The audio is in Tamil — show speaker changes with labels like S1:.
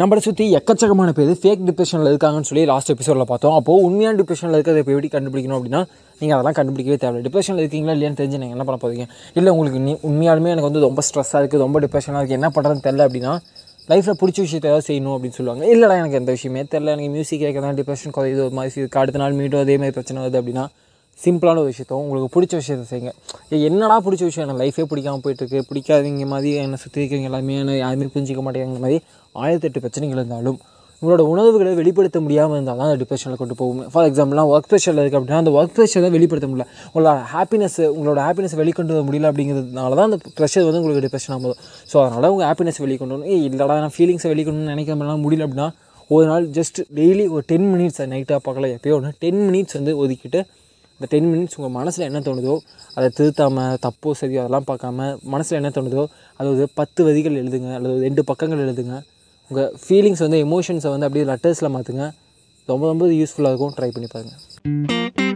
S1: நம்மளை சுற்றி எக்கச்சக்கமான பேர் ஃபேக் டிப்ரெஷனில் இருக்காங்கன்னு சொல்லி லாஸ்ட் எபிசோடில் பார்த்தோம். அப்போது உண்மையான டிப்ரெஷனில் இருக்கிறத இப்போ எப்படி கண்டுபிடிக்கணும் அப்படின்னா நீங்கள் அதெல்லாம் கண்டுபிடிக்கவே தேவை டிப்ரெஷனில் இருக்கீங்களா இல்லையான்னு தெரிஞ்சு நீங்கள் என்ன பண்ண போகிறீங்க இல்லை உங்களுக்கு நீ உண்மையாலுமே எனக்கு வந்து ரொம்ப ஸ்ட்ரெஸ்ஸாக இருக்குது ரொம்ப டிப்ரெஷனாக இருக்குது என்ன பண்ணுறதுன்னு தெரில அப்படின்னா லைஃப்பில் பிடிச்ச விஷயத்தை ஏதாவது செய்யணும் அப்படின்னு சொல்லுவாங்க. இல்லைடா எனக்கு எந்த விஷயமே தெரில எனக்கு மியூசிக் கேட்கறதா டிப்ரெஷன் குறையுது ஒரு மாதிரி இருக்குது அடுத்த நாள் மீண்டும் அதே மாதிரி பிரச்சனை வருது அப்படின்னா சிம்பிளான ஒரு விஷயத்தோ உங்களுக்கு பிடிச்ச விஷயத்த செய்யுங்க. என்னடா பிடிச்ச விஷயம்? எனக்கு லைஃபே பிடிக்காமல் போயிட்டுருக்கு. பிடிக்காதீங்க மாதிரி என்னை சுற்றி இருக்கிறவங்க எல்லாமே என்ன யாருமே புரிஞ்சிக்க மாட்டேங்கிற மாதிரி ஆயிரத்தெட்டு பிரச்சனைகள் இருந்தாலும் உங்களோட உணர்வுகளை வெளிப்படுத்த முடியாமல் இருந்தால் தான் அந்த டிப்ரெஷனில் கொண்டு போகும். ஃபார் எக்ஸாம்பிள்லாம் ஒர்க் ப்ரெஷரில் இருக்குது அப்படின்னா அந்த ஒர்க் ப்ரெஷரை வெளிப்படுத்த முடியல. உங்களோட ஹாப்பினஸ் உங்களோட ஹாப்பினஸ் வெளிக்கொண்டு வர முடியல அப்படிங்கிறதுனால தான் அந்த ப்ரெஷர் வந்து உங்களுக்கு டிப்ரெஷன் ஆகுது. ஸோ அதனால் உங்கள் ஹாப்பினஸ் வெளிக்கொண்டு வரணும். இல்லைடா நான் ஃபீலிங்ஸை வெளிக்கொண்டு நினைக்கிறதுலாம் முடியல அப்படின்னா ஒரு நாள் ஜஸ்ட் டெய்லி ஒரு டென் மினிட்ஸ் நைட்டாக பார்க்கல எப்பயோ ஒன்று டென் மினிட்ஸ் வந்து ஒதுக்கிட்டு இந்த டென் மினிட்ஸ் உங்கள் மனசில் என்ன தோணுதோ அதை திருத்தாமல் தப்போ சரியோ அதெல்லாம் பார்க்காம மனசில் என்ன தோணுதோ அது ஒரு பத்து வரிகள் எழுதுங்க அல்லது ஒரு ரெண்டு பக்கங்கள் எழுதுங்க. உங்கள் ஃபீலிங்ஸ் வந்து எமோஷன்ஸை வந்து அப்படியே லெட்டர்ஸில் மாற்றுங்க ரொம்ப ரொம்ப யூஸ்ஃபுல்லாக இருக்கும். ட்ரை பண்ணி பாருங்கள்